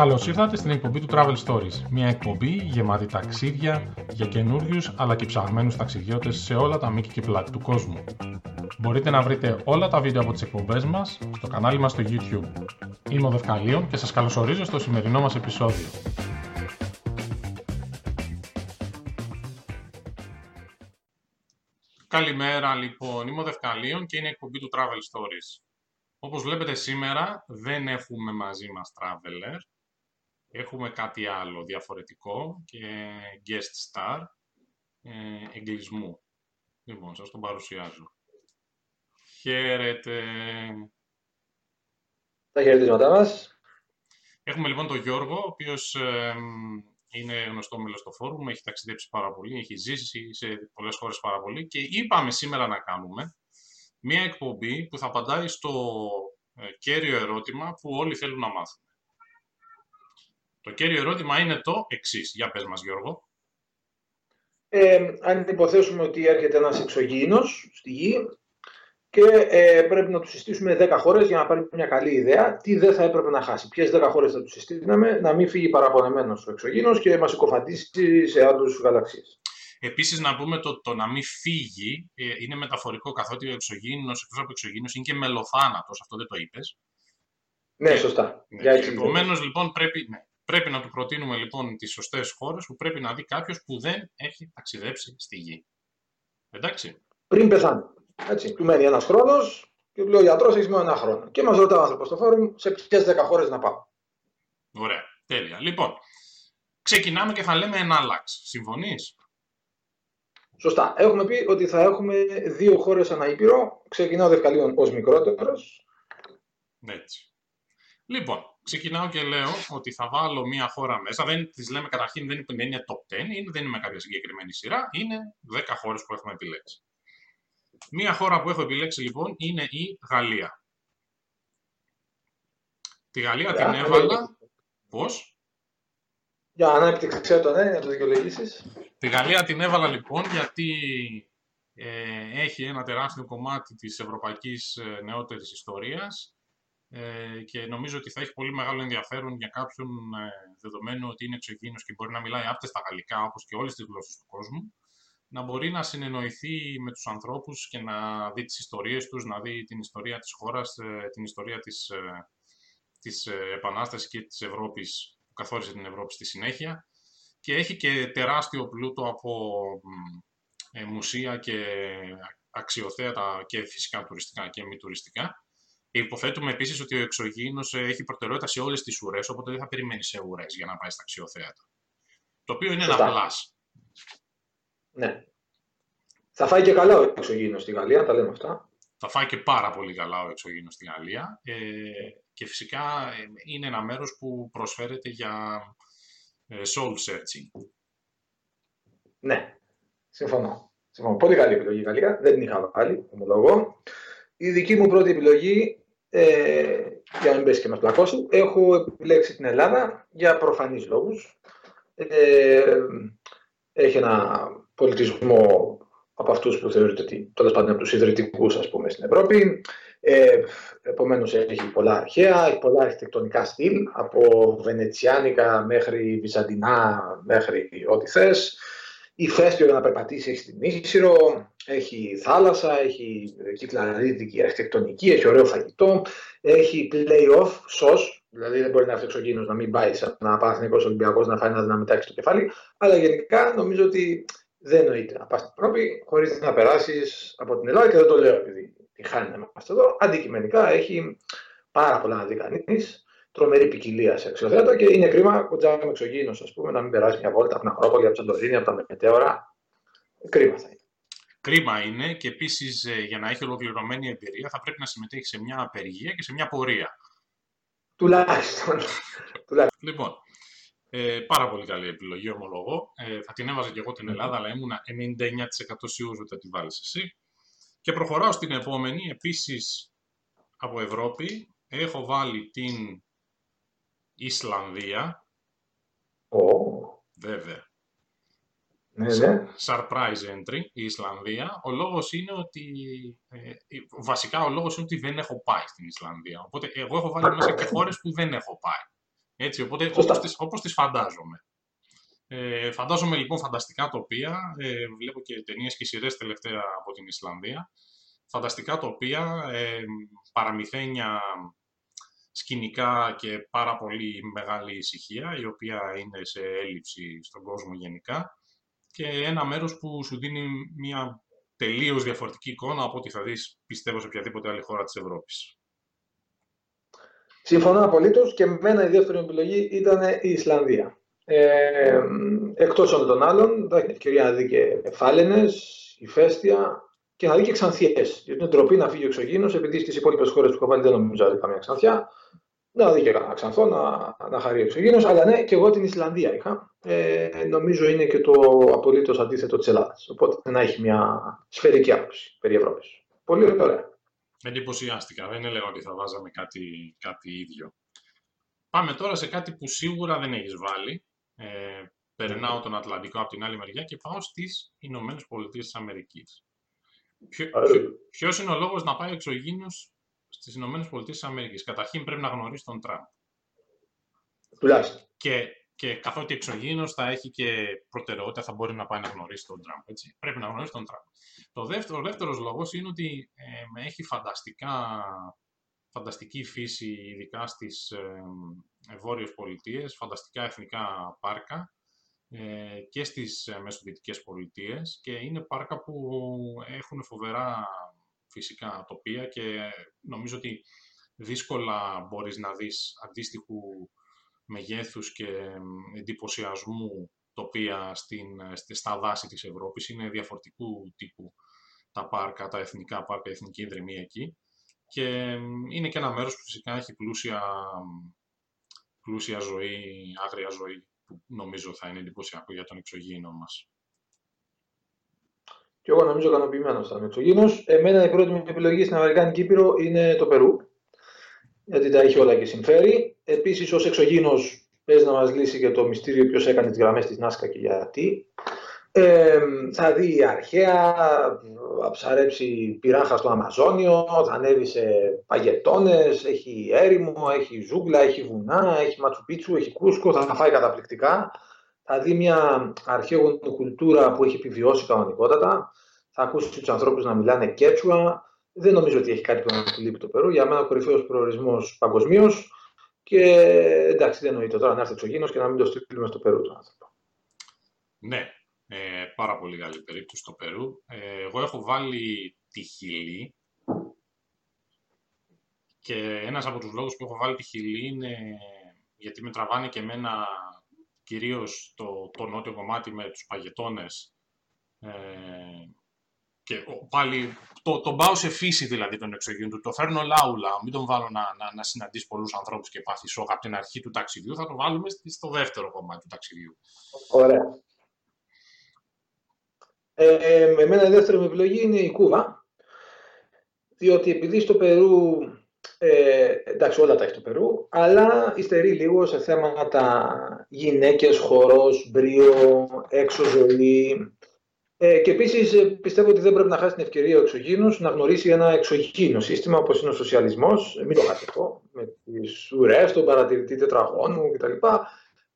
Καλώς ήρθατε στην εκπομπή του Travel Stories. Μια εκπομπή γεμάτη ταξίδια για καινούριους αλλά και ψαγμένους ταξιδιώτες σε όλα τα μήκη και πλάτη του κόσμου. Μπορείτε να βρείτε όλα τα βίντεο από τις εκπομπές μας στο κανάλι μας στο YouTube. Είμαι ο Δευκαλίων και σας καλωσορίζω στο σημερινό μας επεισόδιο. Καλημέρα λοιπόν, είμαι ο Δευκαλίων και είναι η εκπομπή του Travel Stories. Όπως βλέπετε σήμερα δεν έχουμε μαζί μας traveler, έχουμε κάτι άλλο διαφορετικό και guest star ε, εγκλισμού. Λοιπόν, σας τον παρουσιάζω. Χαίρετε. Τα χαιρετίσματά μας. Έχουμε λοιπόν τον Γιώργο, ο οποίος είναι γνωστό μέλος στο φόρουμ, έχει ταξιδέψει πάρα πολύ, έχει ζήσει σε πολλές χώρες πάρα πολύ και είπαμε σήμερα να κάνουμε μία εκπομπή που θα απαντάει στο ε, κέριο ερώτημα που όλοι θέλουν να μάθουν. Το κέριο ερώτημα είναι το εξής. Για πες μας Γιώργο. Ε, αν υποθέσουμε ότι έρχεται ένας εξωγήινος στη γη και ε, πρέπει να του συστήσουμε 10 χώρες για να πάρει μια καλή ιδέα τι δεν θα έπρεπε να χάσει. Ποιες 10 χώρες θα τους συστήναμε, να μην φύγει παραπονεμένος ο εξωγήινος και μας συκοφαντήσει σε άλλους γαλαξίες. Επίσης, να πούμε το, το να μην φύγει ε, είναι μεταφορικό, καθότι ο εξωγήινος, εκτό από εξωγήινος, είναι και μελοθάνατος. Αυτό δεν το είπες. Ναι, σωστά. Ναι. Επομένως, λοιπόν, πρέπει, ναι, πρέπει να του προτείνουμε λοιπόν τις σωστές χώρες που πρέπει να δει κάποιος που δεν έχει ταξιδέψει στη γη. Εντάξει. Πριν πεθάνει. Έτσι, του μένει ένας χρόνος και του λέει ο γιατρός: Έχεις μόνο ένα χρόνο. Και μας ρωτάει ο άνθρωπος στο φόρουμ σε ποιες 10 χώρες να πάω. Ωραία. Τέλεια. Λοιπόν, ξεκινάμε και θα λέμε ένα λάξ. Συμφωνείς; Σωστά. Έχουμε πει ότι θα έχουμε δύο χώρες ανά Ήπειρο. Ξεκινάω δευκαλίων ως μικρότερος. Έτσι. Λοιπόν, ξεκινάω και λέω ότι θα βάλω μία χώρα μέσα. Δεν τι λέμε καταρχήν, δεν είναι top 10, δεν είναι με κάποια συγκεκριμένη σειρά. Είναι 10 χώρες που έχουμε επιλέξει. Μία χώρα που έχω επιλέξει λοιπόν είναι η Γαλλία. Τη Γαλλία την έβαλα. Πώς; Για ανάπτυξε το, ναι, να το δικαιολογήσεις. Τη Γαλλία την έβαλα λοιπόν γιατί ε, έχει ένα τεράστιο κομμάτι της ευρωπαϊκής ε, νεότερης ιστορίας ε, και νομίζω ότι θα έχει πολύ μεγάλο ενδιαφέρον για κάποιον ε, δεδομένο ότι είναι εξωγήινος και μπορεί να μιλάει άπτεστα γαλλικά όπως και όλες τις γλώσσες του κόσμου να μπορεί να συνεννοηθεί με τους ανθρώπους και να δει τις ιστορίες τους, να δει την ιστορία της χώρας, ε, την ιστορία της, ε, της ε, Επανάστασης και της Ευρώπης που καθόρισε την Ευρώπη στη συνέχεια και έχει και τεράστιο πλούτο από μουσεία και αξιοθέατα και φυσικά τουριστικά και μη τουριστικά. Υποθέτουμε επίσης ότι ο εξωγήινος έχει προτεραιότητα σε όλες τις ουρές, οπότε δεν θα περιμένει σε ουρές για να πάει στα αξιοθέατα. Το οποίο είναι ένα πλάσ. Ναι. Θα φάει και καλά ο εξωγήινος στη Γαλλία, τα λέμε αυτά. Θα φάει και πάρα πολύ καλά ο εξωγήινος στη Γαλλία. Ε, και φυσικά ε, είναι ένα μέρος που προσφέρεται για ε, soul searching. Ναι, συμφωνώ. συμφωνώ. Πολύ καλή επιλογή η Γαλλία. Δεν την είχα βάλει, ομολογώ. Η δική μου πρώτη επιλογή, ε, για να μην πέσει και μας πλακώσει, έχω επιλέξει την Ελλάδα για προφανείς λόγους. Ε, έχει ένα πολιτισμό από αυτούς που θεωρείται ότι τέλος πάντων από τους ιδρυτικούς ας πούμε στην Ευρώπη. Ε, επομένως έχει πολλά αρχαία, έχει πολλά αρχιτεκτονικά στυλ, από βενετσιάνικα μέχρι βυζαντινά μέχρι ό,τι θες. Η Φέστιο για να περπατήσει έχει την Ίσυρο, έχει θάλασσα, έχει κυκλαρίδικη αρχιτεκτονική, έχει ωραίο φαγητό, έχει play-off, σως, δηλαδή δεν μπορεί να έρθει εξωγήινος να μην πάει σαν να πάει Αθηνικός Ολυμπιακός να φάει ένα δυναμητάκι στο κεφάλι, αλλά γενικά νομίζω ότι δεν νοείται να πας στην Ευρώπη χωρίς να περάσεις από την Ελλάδα και δεν το λέω επειδή τη χάνει να είμαστε εδώ. Αντικειμενικά έχει πάρα πολλά να δει κανείς. Τρομερή ποικιλία σε αξιοθέατα και είναι κρίμα ο Τζάμι εξωγήινος, ας πούμε, να μην περάσει μια βόλτα από την Ακρόπολη, από την Σαντορίνη, από τα Μετέωρα. Κρίμα θα είναι. Κρίμα είναι και επίσης ε, για να έχει ολοκληρωμένη εμπειρία θα πρέπει να συμμετέχει σε μια απεργία και σε μια πορεία. Τουλάχιστον. λοιπόν, ε, πάρα πολύ καλή επιλογή, ομολογώ. Ε, θα την έβαζα και εγώ την Ελλάδα, αλλά ήμουν 99% σίγουρος ότι θα την βάλεις εσύ. Και προχωράω στην επόμενη, επίσης από Ευρώπη. Έχω βάλει την Ισλανδία. Oh. Βέβαια. Ναι, ναι. Surprise entry, η Ισλανδία. Ο λόγος είναι ότι... Ε, βασικά ο λόγος είναι ότι δεν έχω πάει στην Ισλανδία. Οπότε εγώ έχω βάλει μέσα και χώρες που δεν έχω πάει. Έτσι, οπότε όπως τις, όπως τις φαντάζομαι. Ε, φαντάζομαι λοιπόν φανταστικά τοπία. Ε, βλέπω και ταινίες και σειρές τελευταία από την Ισλανδία. Φανταστικά τοπία, ε, παραμυθένια σκηνικά και πάρα πολύ μεγάλη ησυχία, η οποία είναι σε έλλειψη στον κόσμο γενικά. Και ένα μέρος που σου δίνει μια τελείως διαφορετική εικόνα από ό,τι θα δεις, πιστεύω, σε οποιαδήποτε άλλη χώρα της Ευρώπης. Συμφωνώ απολύτως και με μένα η δεύτερη επιλογή ήταν η Ισλανδία. Ε, εκτός των άλλων, θα έχει την ευκαιρία να δει και φάλαινες, ηφαίστεια και να δει και ξανθιές. Γιατί είναι ντροπή να φύγει ο εξωγήινος, επειδή στις υπόλοιπες χώρες που έχω βάλει δεν νομίζω να δει καμία ξανθιά. Να δει και κανένα ξανθό, να, να χαρεί ο εξωγήινος, αλλά ναι, και εγώ την Ισλανδία είχα. Ε, νομίζω είναι και το απολύτως αντίθετο της Ελλάδας. Οπότε να έχει μια σφαιρική άποψη περί Ευρώπης. Πολύ ωραία. Εντυπωσιάστηκα. Δεν έλεγα ότι θα βάζαμε κάτι, κάτι ίδιο. Πάμε τώρα σε κάτι που σίγουρα δεν έχεις βάλει. Ε, περνάω τον Ατλαντικό από την άλλη μεριά και πάω στις Ηνωμένες Πολιτείες της Αμερικής. Ποιο, ποιος είναι ο λόγος να πάει ο εξωγήινος στις Ηνωμένες Πολιτείες της Αμερικής; Καταρχήν πρέπει να γνωρίσει τον Τραμπ. Τουλάχιστον. Και, και καθότι εξωγήινο θα έχει και προτεραιότητα, θα μπορεί να πάει να γνωρίσει τον Τραμπ. Έτσι. Πρέπει να γνωρίσει τον Τραμπ. Το δεύτερο, ο δεύτερος λόγος είναι ότι ε, έχει φανταστικά, φανταστική φύση, ειδικά στις ε, βόρειες πολιτείες, φανταστικά εθνικά πάρκα ε, και στις ε, μεσοβιτικές πολιτείες και είναι πάρκα που έχουν φοβερά φυσικά τοπία και νομίζω ότι δύσκολα μπορείς να δεις αντίστοιχου μεγέθους και εντυπωσιασμού τοπία στην, στα δάση της Ευρώπης. Είναι διαφορετικού τύπου τα πάρκα, τα εθνικά πάρκα, η εθνική ιδρυμία εκεί. Και είναι και ένα μέρος που φυσικά έχει πλούσια, πλούσια ζωή, άγρια ζωή, που νομίζω θα είναι εντυπωσιακό για τον εξωγήινο μας. Και εγώ νομίζω ικανοποιημένος ήταν εξωγήινος. Εμένα η πρώτη μου επιλογή στην Αμερικάνικη Κύπρο είναι το Περού. Γιατί τα έχει όλα και συμφέρει. Επίσης, ως εξωγήινος, παίζει να μας λύσει και το μυστήριο ποιος έκανε τις γραμμές της Νάσκα και γιατί. Ε, θα δει αρχαία, θα ψαρέψει πυράχα στο Αμαζόνιο, θα ανέβει σε παγετώνες, έχει έρημο, έχει ζούγκλα, έχει βουνά, έχει ματσουπίτσου, έχει κούσκο, θα φάει καταπληκτικά. Θα δει μια αρχαίγονη κουλτούρα που έχει επιβιώσει κανονικότατα. Θα ακούσει τους ανθρώπους να μιλάνε κέτσουα. Δεν νομίζω ότι έχει κάτι που να του λείπει το Περού. Για μένα ο κορυφαίος προορισμός παγκοσμίως. Και εντάξει, δεν εννοείται τώρα να έρθει εξωγήινος και να μην το στείλουμε στο Περού τον άνθρωπο. Ναι, ε, πάρα πολύ καλή περίπτωση στο Περού. Ε, εγώ έχω βάλει τη Χιλή και ένας από τους λόγους που έχω βάλει τη Χιλή είναι γιατί με τραβάνε και εμένα κυρίως το, το νότιο κομμάτι με τους παγετώνες ε, και πάλι το, το πάω σε φύση δηλαδή τον εξωγήινο το φέρνω λάουλα, μην τον βάλω να, να, να συναντήσει πολλούς ανθρώπους και πάθεις σοκ από την αρχή του ταξιδιού, θα το βάλουμε στο δεύτερο κομμάτι του ταξιδιού. Ωραία. Ε, με μένα η δεύτερη μου επιλογή είναι η Κούβα, διότι επειδή στο Περού, ε, εντάξει όλα τα έχει το Περού, αλλά υστερεί λίγο σε θέματα γυναίκες, χορός, μπρίο, έξω ζωή. Ε, και επίσης ε, πιστεύω ότι δεν πρέπει να χάσει την ευκαιρία ο εξωγήινο να γνωρίσει ένα εξωγήινο σύστημα όπως είναι ο σοσιαλισμός. Μην το χάσει αυτό. Με τις ουρές, τον παρατηρητή τετραγώνου κτλ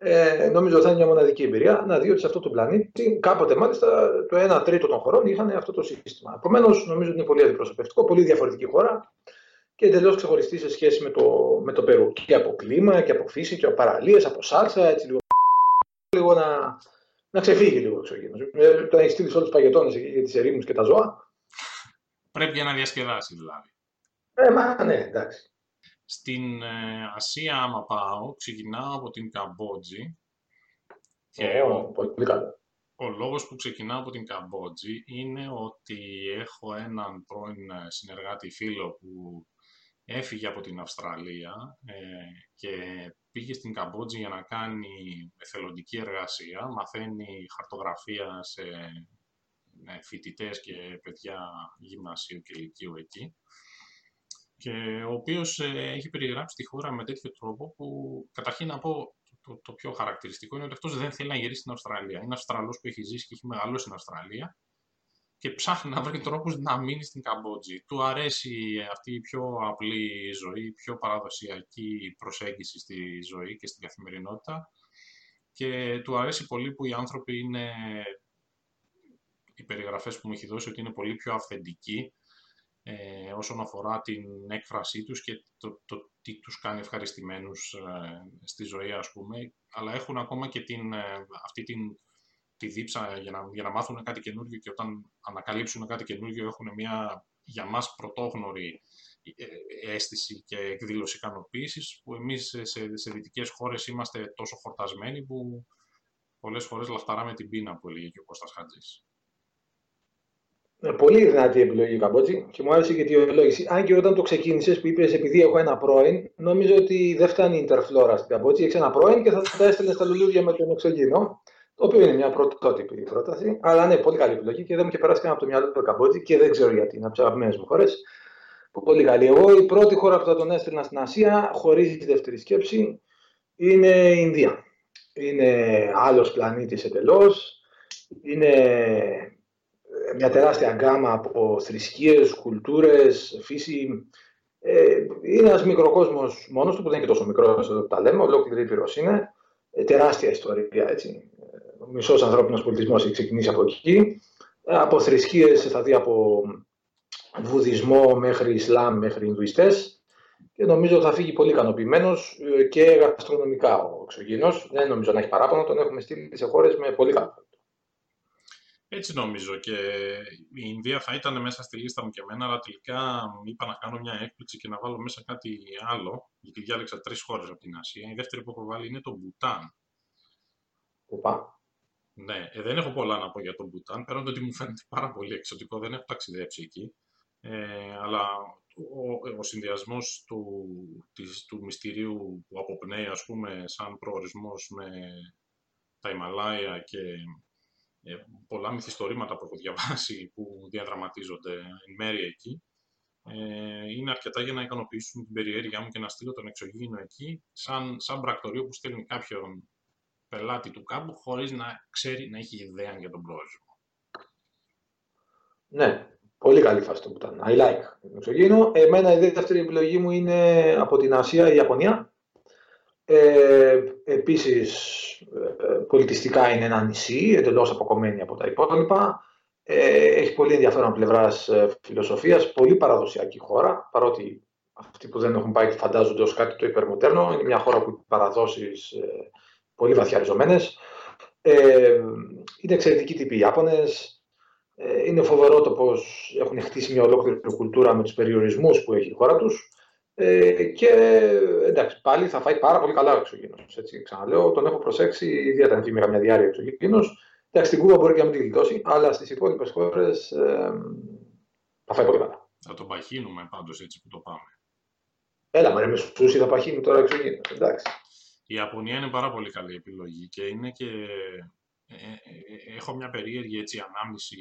ε, νομίζω θα είναι μια μοναδική εμπειρία να δει ότι σε αυτό το πλανήτη κάποτε μάλιστα το 1 τρίτο των χωρών είχαν αυτό το σύστημα. Επομένως, νομίζω ότι είναι πολύ αντιπροσωπευτικό, πολύ διαφορετική χώρα και εντελώς ξεχωριστή σε σχέση με το, με το Περού. Και από κλίμα και από φύση και από παραλίες, από σάλτσα, έτσι λίγο, λίγο να, να ξεφύγει λίγο εξωγήινο. Ε, το έχεις στείλεις όλους τους παγετώνες για τις ερήμους και τα ζώα. Πρέπει για να διασκεδάσεις δηλαδή. Ε, μα ναι, εντάξει. Στην ε, Ασία, άμα πάω, ξεκινάω από την Καμπότζη. Ε, ο, πολύ καλό. Ο λόγος που ξεκινάω από την Καμπότζη είναι ότι έχω έναν πρώην ε, συνεργάτη φίλο που έφυγε από την Αυστραλία ε, και πήγε στην Καμπότζη για να κάνει εθελοντική εργασία. Μαθαίνει χαρτογραφία σε ε, φοιτητές και παιδιά γυμνασίου και ηλικίου εκεί και ο οποίος ε, έχει περιγράψει τη χώρα με τέτοιο τρόπο που καταρχήν να πω το, το, πιο χαρακτηριστικό είναι ότι αυτός δεν θέλει να γυρίσει στην Αυστραλία. Είναι Αυστραλός που έχει ζήσει και έχει μεγαλώσει στην Αυστραλία και ψάχνει να βρει τρόπους να μείνει στην Καμπότζη. Του αρέσει αυτή η πιο απλή ζωή, η πιο παραδοσιακή προσέγγιση στη ζωή και στην καθημερινότητα και του αρέσει πολύ που οι άνθρωποι είναι, οι περιγραφές που μου έχει δώσει, ότι είναι πολύ πιο αυθεντικοί ε, όσον αφορά την έκφρασή τους και το, το τι τους κάνει ευχαριστημένους ε, στη ζωή, ας πούμε, αλλά έχουν ακόμα και την, ε, αυτή την, τη δίψα για να, για να μάθουν κάτι καινούργιο και όταν ανακαλύψουν κάτι καινούργιο έχουν μια για μας πρωτόγνωρη αίσθηση και εκδήλωση ικανοποίησης που εμείς σε, σε δυτικές χώρες είμαστε τόσο χορτασμένοι που πολλές φορές λαχταράμε την πείνα που έλεγε και ο Κώστας Χατζής. Ε, πολύ δυνατή επιλογή η Καμπότζη και μου άρεσε και η αιτιολόγηση. Αν και όταν το ξεκίνησες που είπες επειδή έχω ένα πρώην, νομίζω ότι δεν φτάνει η Ιντερφλόρα στην Καμπότζη. Έχει ένα πρώην και θα τα έστελνε στα λουλούδια με τον εξωγήινο. Το οποίο είναι μια πρωτότυπη πρόταση. Αλλά ναι, πολύ καλή επιλογή και δεν μου είχε περάσει καν από το μυαλό του Καμπότζη και δεν ξέρω γιατί. Είναι από τις αγαπημένες μου χώρες. Πολύ καλή. Εγώ η πρώτη χώρα που θα τον έστελνα στην Ασία, χωρίς τη δεύτερη σκέψη, είναι η Ινδία. Είναι άλλος πλανήτης εντελώς. Είναι μια τεράστια γκάμα από θρησκείες, κουλτούρες, φύση. Ε, είναι ένας μικροκόσμος μόνος του, που δεν είναι και τόσο μικρός εδώ που τα λέμε, ολόκληρη Ήπειρος είναι. Ε, τεράστια ιστορία, έτσι. Ο μισός ανθρώπινος πολιτισμός έχει ξεκινήσει από εκεί. Ε, από θρησκείες θα δει από βουδισμό μέχρι Ισλάμ, μέχρι Ινδουιστές. Και νομίζω θα φύγει πολύ ικανοποιημένος ε, και γαστρονομικά ο εξωγήινος. Δεν νομίζω να έχει παράπονο, τον έχουμε στείλει σε χώρες με πολύ καλό. Έτσι νομίζω και η Ινδία θα ήταν μέσα στη λίστα μου και εμένα, αλλά τελικά είπα να κάνω μια έκπληξη και να βάλω μέσα κάτι άλλο, γιατί διάλεξα τρεις χώρες από την Ασία. Η δεύτερη που έχω βάλει είναι το Μπουτάν. Οπα. Ναι, ε, δεν έχω πολλά να πω για το Μπουτάν, πέραν το ότι μου φαίνεται πάρα πολύ εξωτικό, δεν έχω ταξιδέψει εκεί. Ε, αλλά ο, ο συνδυασμός του, της, του μυστηρίου που αποπνέει, ας πούμε, σαν προορισμός με τα Ιμαλάια και ε, πολλά μυθιστορήματα που έχω διαβάσει που διαδραματίζονται εν μέρει εκεί, ε, είναι αρκετά για να ικανοποιήσουν την περιέργειά μου και να στείλω τον εξωγήινο εκεί, σαν, σαν πρακτορείο που στέλνει κάποιον πελάτη του κάμπου χωρίς να ξέρει, να έχει ιδέα για τον πρόεδρο. Ναι, πολύ καλή φάση το που ήταν. I like εξωγήινο. Εμένα η δεύτερη επιλογή μου είναι από την Ασία, η Ιαπωνία. Ε, επίσης, ε, πολιτιστικά είναι ένα νησί, εντελώς αποκομμένη από τα υπόλοιπα. Ε, έχει πολύ ενδιαφέρον πλευράς ε, φιλοσοφίας, πολύ παραδοσιακή χώρα, παρότι αυτοί που δεν έχουν πάει φαντάζονται ως κάτι το υπερμοτέρνο. Είναι μια χώρα που έχει παραδόσεις ε, πολύ βαθιά ριζωμένες. Ε, είναι εξαιρετικοί τύποι οι Ιάπωνες. Ε, είναι φοβερό το πώς έχουν χτίσει μια ολόκληρη κουλτούρα με τους περιορισμούς που έχει η χώρα τους. Ε, και εντάξει, πάλι θα φάει πάρα πολύ καλά ο εξωγήινο. Ξαναλέω, τον έχω προσέξει, ιδιαίτερα αν μια διάρκεια εξωγήινο. Εντάξει, στην Κούβα μπορεί και να μην τη γλιτώσει, αλλά στις υπόλοιπες χώρες ε, θα φάει πολύ καλά. Θα τον παχύνουμε πάντως έτσι που το πάμε. Έλα, μα με σούσι θα παχύνουμε τώρα εξωγήινο. Εντάξει. Η Ιαπωνία είναι πάρα πολύ καλή επιλογή και είναι και. Ε, ε, ε έχω μια περίεργη έτσι, ανάμνηση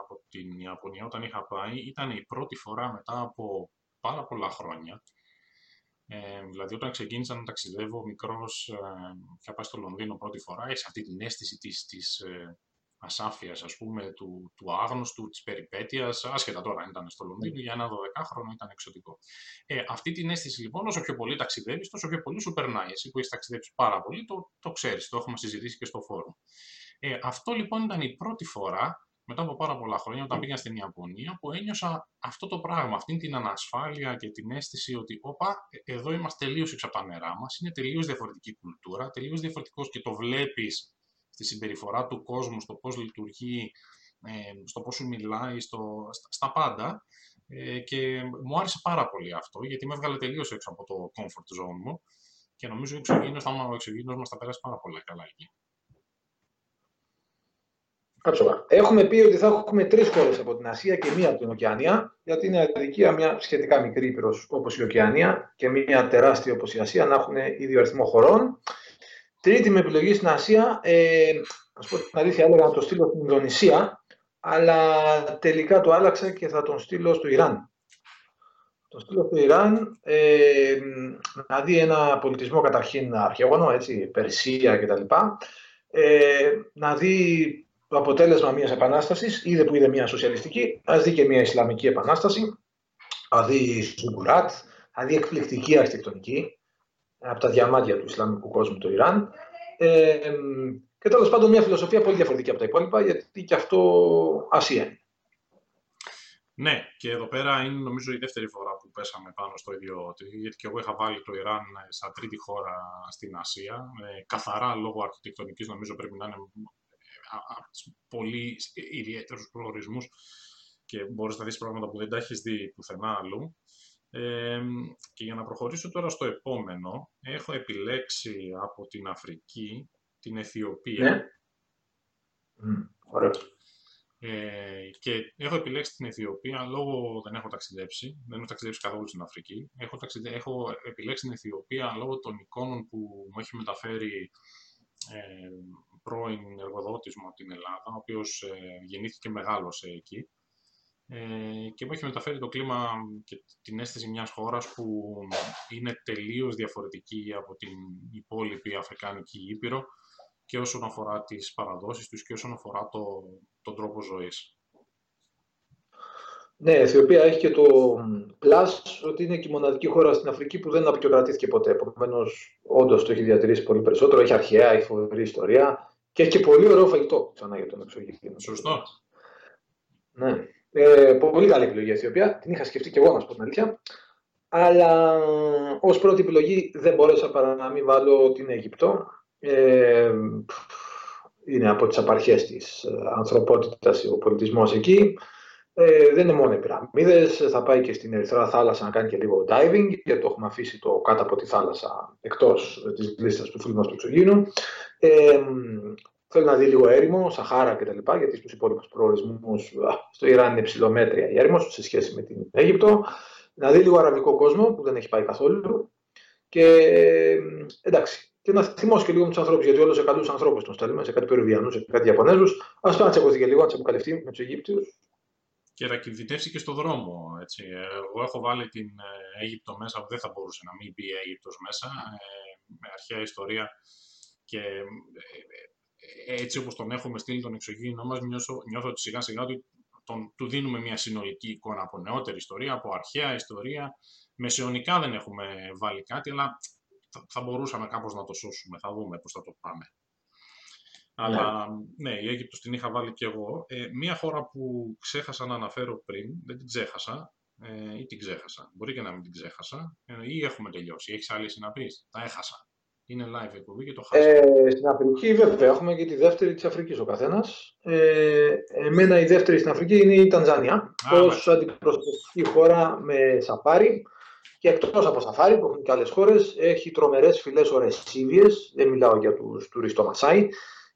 από την Ιαπωνία όταν είχα πάει. Ήταν η πρώτη φορά μετά από πάρα πολλά χρόνια. Ε, δηλαδή, όταν ξεκίνησα να ταξιδεύω μικρός, ε, είχα πάει στο Λονδίνο πρώτη φορά, έχει αυτή την αίσθηση της της, ε, ασάφειας, ας πούμε, του, του άγνωστου, της περιπέτειας, άσχετα τώρα αν ήταν στο Λονδίνο, για ένα 12χρονο ήταν εξωτικό. Ε, αυτή την αίσθηση λοιπόν, όσο πιο πολύ ταξιδεύεις, τόσο πιο πολύ σου περνάει. Εσύ που έχεις ταξιδέψει πάρα πολύ, το, το ξέρεις, το έχουμε συζητήσει και στο φόρουμ. Ε, αυτό λοιπόν ήταν η πρώτη φορά μετά από πάρα πολλά χρόνια, όταν πήγα στην Ιαπωνία, που ένιωσα αυτό το πράγμα, αυτή την ανασφάλεια και την αίσθηση ότι, όπα, ε, εδώ είμαστε τελείως έξω από τα νερά μας, είναι τελείως διαφορετική κουλτούρα, τελείως διαφορετικός και το βλέπεις στη συμπεριφορά του κόσμου, στο πώς λειτουργεί, ε, στο πώς σου μιλάει, στο, στα πάντα. Ε, και μου άρεσε πάρα πολύ αυτό, γιατί με έβγαλε τελείως έξω από το comfort zone μου και νομίζω ότι ο εξωγήινος μας θα περάσει πάρα πολύ καλά εκεί. Έχουμε πει ότι θα έχουμε τρεις χώρες από την Ασία και μία από την Οκεανία, γιατί είναι αδικία μια σχετικά μικρή ήπειρος όπως η Οκεανία και μία τεράστια όπως η Ασία να έχουν ίδιο αριθμό χωρών. Τρίτη με επιλογή στην Ασία, ε, ας πω την αλήθεια, έλεγα να το στείλω στην Ινδονησία, αλλά τελικά το άλλαξα και θα τον στείλω στο Ιράν. Το στείλω στο Ιράν ε, να δει ένα πολιτισμό καταρχήν αρχαίγωνο, έτσι, Περσία κτλ. Ε, να δει το αποτέλεσμα μιας επανάστασης, είδε που είδε μια σοσιαλιστική, ας δει και μια Ισλαμική επανάσταση, θα δει Σουγκουράτ, θα δει εκπληκτική αρχιτεκτονική από τα διαμάντια του Ισλαμικού κόσμου το Ιράν. Ε, και τέλος πάντων μια φιλοσοφία πολύ διαφορετική από τα υπόλοιπα, γιατί και αυτό Ασία είναι. Ναι, και εδώ πέρα είναι νομίζω η δεύτερη φορά που πέσαμε πάνω στο ίδιο, γιατί και εγώ είχα βάλει το Ιράν σαν τρίτη χώρα στην Ασία. Ε, καθαρά λόγω αρχιτεκτονικής νομίζω πρέπει να είναι ε, από τους πολύ ιδιαίτερους προορισμούς και μπορείς να δεις πράγματα που δεν τα έχεις δει πουθενά αλλού. Ε, και για να προχωρήσω τώρα στο επόμενο, έχω επιλέξει από την Αφρική την Αιθιοπία. Ναι. Ε, και έχω επιλέξει την Αιθιοπία λόγω δεν έχω ταξιδέψει, δεν έχω ταξιδέψει καθόλου στην Αφρική. Έχω, ταξιδε... έχω επιλέξει την Αιθιοπία λόγω των εικόνων που μου έχει μεταφέρει ε, πρώην εργοδότης μου από την Ελλάδα, ο οποίος ε, γεννήθηκε μεγάλωσε εκεί ε, και μου έχει μεταφέρει το κλίμα και την αίσθηση μιας χώρας που είναι τελείως διαφορετική από την υπόλοιπη Αφρικάνικη Ήπειρο και όσον αφορά τις παραδόσεις τους και όσον αφορά το, τον τρόπο ζωής. Ναι, η Αιθιοπία έχει και το πλάς ότι είναι και η μοναδική χώρα στην Αφρική που δεν απεικιοκρατήθηκε ποτέ. Επομένως, όντως το έχει διατηρήσει πολύ περισσότερο. Έχει αρχαία, έχει φοβερή ιστορία και έχει και πολύ ωραίο φαγητό ξανά για τον εξωγήινο. Σωστό. Ναι. Ε, πολύ καλή επιλογή η Αιθιοπία. Την είχα σκεφτεί και εγώ, να σου πω την αλήθεια. Αλλά ως πρώτη επιλογή δεν μπόρεσα παρά να μην βάλω την Αίγυπτο. Ε, είναι από τις απαρχές της ε, ανθρωπότητας ο πολιτισμός εκεί. Ε, δεν είναι μόνο οι πυραμίδες, θα πάει και στην Ερυθρά θάλασσα να κάνει και λίγο diving, γιατί το έχουμε αφήσει το κάτω από τη θάλασσα εκτός της λίστας του φίλου μας του Τσογίνου. Ε, θέλει να δει λίγο έρημο, Σαχάρα κτλ. Γιατί στους υπόλοιπους προορισμούς στο Ιράν είναι ψηλομέτρια η έρημος σε σχέση με την Αίγυπτο. Να δει λίγο αραβικό κόσμο που δεν έχει πάει καθόλου. Και εντάξει, και να θυμώσει και λίγο με τους ανθρώπους, γιατί όλους σε καλούς ανθρώπους τον στέλνουμε, σε κάτι Περουβιανούς, σε κάτι Ιαπωνέζους. Α πάει να τσακωθεί και λίγο, να τσακωθεί με τους Αιγύπτιους. Και να κινδυνεύσει και στο δρόμο. Έτσι. Εγώ έχω βάλει την ε, Αίγυπτο μέσα, που δεν θα μπορούσε να μην μπει η Αίγυπτος μέσα, ε, με αρχαία ιστορία. Και ε, έτσι όπως τον έχουμε στείλει τον εξωγήινό μας, νιώθω, νιώθω ότι σιγά σιγά του, τον, του δίνουμε μια συνολική εικόνα από νεότερη ιστορία, από αρχαία ιστορία. Μεσαιωνικά δεν έχουμε βάλει κάτι, αλλά θα, μπορούσαμε κάπως να το σώσουμε. Θα δούμε πώς θα το πάμε. Αλλά ναι, η Αίγυπτος την είχα βάλει και εγώ. Ε, μία χώρα που ξέχασα να αναφέρω πριν, δεν την ξέχασα, ε, ή την ξέχασα. Μπορεί και να μην την ξέχασα, ε, ή έχουμε τελειώσει. Έχεις άλλη να πεις. Τα έχασα. Είναι live εκπομπή και το χάσα. Ε, στην Αφρική, βέβαια, έχουμε και τη δεύτερη της Αφρικής ο καθένας. Ε, εμένα η δεύτερη στην Αφρική είναι η Τανζάνια, ως αντιπροσωπευτική χώρα με σαφάρι. Και εκτός από σαφάρι που έχουν και άλλες χώρες, έχει τρομερές φυλές ορεσίβιε. Δεν μιλάω για τους τουριστό Μασάι.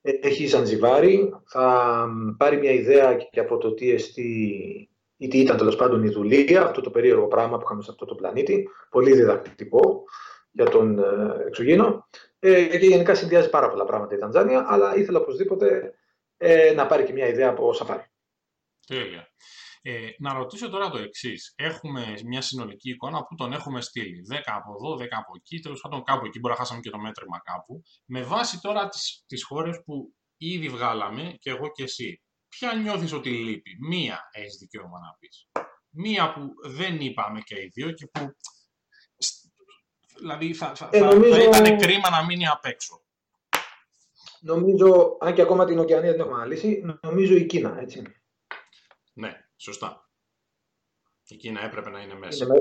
Έχει Ζανζιβάρι. Θα πάρει μια ιδέα και από το τι εστί ή τι ήταν τέλος πάντων η δουλεία, αυτό το περίεργο πράγμα που είχαμε σε αυτό το πλανήτη. Πολύ διδακτικό για τον ε, εξωγήινο. Ε, και γενικά συνδυάζει πάρα πολλά πράγματα η Τανζάνια, αλλά ήθελα οπωσδήποτε ε, να πάρει και μια ιδέα από σαφάρι. Τέλεια. Ε, να ρωτήσω τώρα το εξής. Έχουμε μια συνολική εικόνα που τον έχουμε στείλει. 10 από εδώ, 10 από εκεί, τέλος πάντων κάπου εκεί. Μπορεί να χάσαμε και το μέτρημα κάπου. Με βάση τώρα τις χώρες που ήδη βγάλαμε και εγώ και εσύ. Ποια νιώθεις ότι λείπει; Μία έχεις δικαίωμα να πεις. Μία που δεν είπαμε και οι δύο και που. Δηλαδή θα, θα, ε, νομίζω... θα ήταν κρίμα να μείνει απ' έξω. Νομίζω, αν και ακόμα την Οκεανία δεν έχουμε αναλύσει, νομίζω η Κίνα, έτσι. Ναι, Σωστά. Η Κίνα έπρεπε να είναι μέσα. Είναι,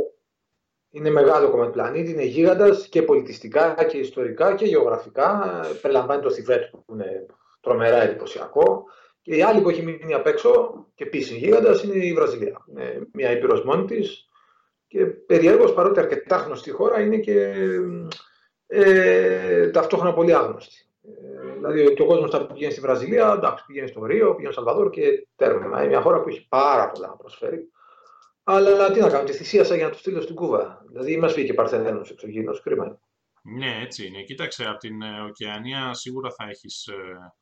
είναι μεγάλο κομμάτι πλανήτη, είναι γίγαντας και πολιτιστικά και ιστορικά και γεωγραφικά. Περιλαμβάνει το Θιβέτ που είναι τρομερά εντυπωσιακό. Και η άλλη που έχει μείνει απ' έξω και επίσης γίγαντας είναι η Βραζιλία. Είναι μια ήπειρος μόνη της. Και περιέργως, παρότι αρκετά γνωστή χώρα, είναι και ε, ταυτόχρονα πολύ άγνωστη. Δηλαδή, και ο κόσμος θα πηγαίνει στη Βραζιλία, εντάξει, πηγαίνει στο Ρίο, πηγαίνει στο Σαλβαδόρ και τέρμα. Είναι μια χώρα που έχει πάρα πολλά να προσφέρει. Αλλά τι να κάνω, τη θυσίασα για να τους στείλω στην Κούβα. Δηλαδή, μας βγήκε Παρθενένος εξωγήινος, κρίμα. Ναι, έτσι είναι. Κοίταξε, από την ε, Οκεανία σίγουρα θα έχεις. Ε,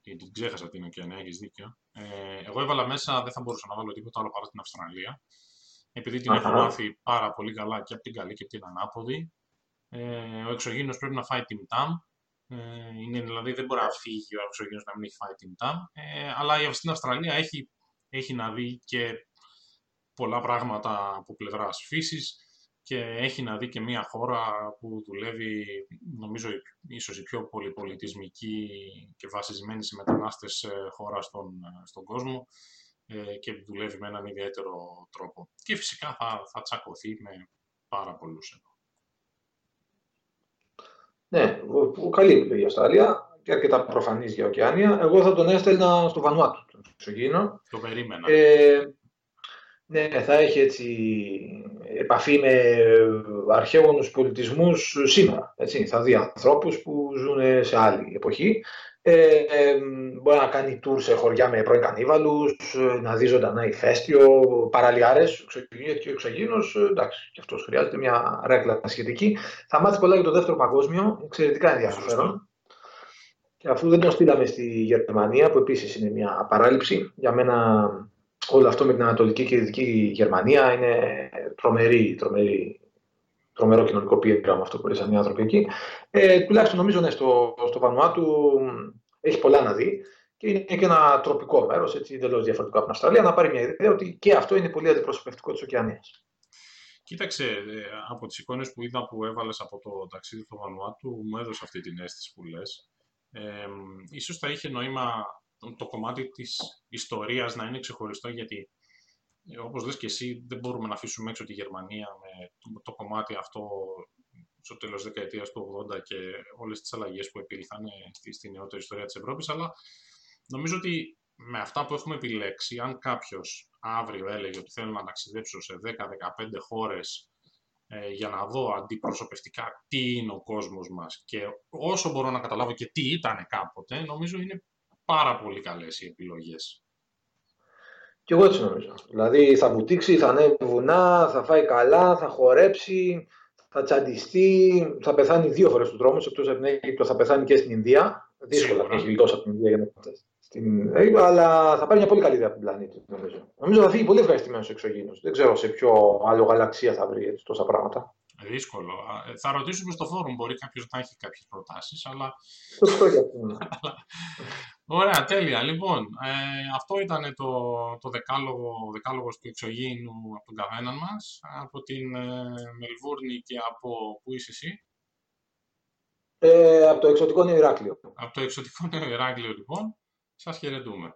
την ξέχασα την Οκεανία, έχεις δίκιο. Ε, εγώ έβαλα μέσα, δεν θα μπορούσα να βάλω τίποτα άλλο παρά την Αυστραλία. Επειδή την έχω μάθει πάρα πολύ καλά και από την καλή και από την ανάποδη. Ε, ο εξωγήινος πρέπει να φάει την ΤΑΜ Ε, είναι, δηλαδή δεν μπορεί να φύγει ο εξωγήινος να μην έχει φάει την ΤΑΜ. Ε, αλλά στην Αυστραλία έχει, έχει να δει και πολλά πράγματα από πλευράς φύσης και έχει να δει και μια χώρα που δουλεύει, νομίζω, ίσως η πιο πολυπολιτισμική και βασισμένη σε μετανάστες ε, χώρα στον, ε, στον κόσμο ε, και δουλεύει με έναν ιδιαίτερο τρόπο. Και φυσικά θα, θα τσακωθεί με πάρα πολλούς εδώ. Ναι, καλή επιλογή η Αυστραλία και αρκετά προφανής για ωκεάνια. Εγώ θα τον έστελνα στο Βανουάτου, τον Εξωγήινο. Το περίμενα. Ε, ναι, θα έχει έτσι επαφή με αρχαίωνους πολιτισμούς σήμερα. Έτσι. Θα δει ανθρώπους που ζουν σε άλλη εποχή. Ε, ε, μπορεί να κάνει tour σε χωριά με πρώην κανίβαλους, να δει ζωντανά ηφαίστειο, παραλιάρες, και ο εξωγήινος, εντάξει, και αυτός χρειάζεται μια ρέκλα σχετική. Θα μάθει πολλά για το δεύτερο παγκόσμιο, εξαιρετικά ενδιαφέρον. Και αφού δεν τον στείλαμε στη Γερμανία, που επίσης είναι μια παράληψη, για μένα όλο αυτό με την Ανατολική και Δυτική Γερμανία είναι τρομερή, τρομερή, τρομερό κοινωνικό πείραμα αυτό που ήρθαν οι άνθρωποι εκεί. Ε, τουλάχιστον νομίζω ναι, στο, στο Βανουάτου έχει πολλά να δει και είναι και ένα τροπικό μέρος, εντελώς διαφορετικό από την Αυστραλία, να πάρει μια ιδέα ότι και αυτό είναι πολύ αντιπροσωπευτικό της Οκεανίας. Κοίταξε, ε, από τις εικόνες που είδα που έβαλες από το ταξίδι του Βανουάτου, μου έδωσε αυτή την αίσθηση που λες. Ε, ίσως θα είχε νόημα το κομμάτι της ιστορίας να είναι ξεχωριστό γιατί ε, όπως λες και εσύ δεν μπορούμε να αφήσουμε έξω τη Γερμανία με το, κομμάτι αυτό στο τέλος της δεκαετίας του 80 και όλες τις αλλαγές που επήλθαν στη, στη νεότερη ιστορία της Ευρώπης αλλά νομίζω ότι με αυτά που έχουμε επιλέξει αν κάποιος αύριο έλεγε ότι θέλω να ταξιδέψω σε 10-15 χώρες ε, για να δω αντιπροσωπευτικά τι είναι ο κόσμος μας και όσο μπορώ να καταλάβω και τι ήταν κάποτε, νομίζω είναι πάρα πολύ καλές οι επιλογές. Και εγώ έτσι νομίζω. Δηλαδή θα βουτήξει, θα ανέβει βουνά, θα φάει καλά, θα χορέψει, θα τσαντιστεί, θα πεθάνει δύο φορές του δρόμου, εκτός από την Αίγυπτο θα πεθάνει και στην Ινδία. Δύσκολα να έχει γλιτώσει από την Ινδία για να στην Αίγυπτο, αλλά θα πάρει μια πολύ καλή ιδέα από την πλανήτη, νομίζω. Νομίζω θα φύγει πολύ ευχαριστημένος εξωγήινος. Δεν ξέρω σε ποιο άλλο γαλαξία θα βρει έτσι, τόσα πράγματα. Δύσκολο. Ε, θα ρωτήσουμε στο φόρουμ, μπορεί κάποιος να έχει κάποιες προτάσεις, αλλά. Σωστό για αυτό. Ωραία, τέλεια. Λοιπόν, ε, αυτό ήταν το, το δεκάλογο, δεκάλογος του εξωγήινου από τον καθένα μας, από την ε, Μελβούρνη και από... Πού είσαι εσύ; Ε, από το εξωτικό Νέο Ηράκλειο. Από το εξωτικό Νέο Ηράκλειο, λοιπόν. Σας χαιρετούμε.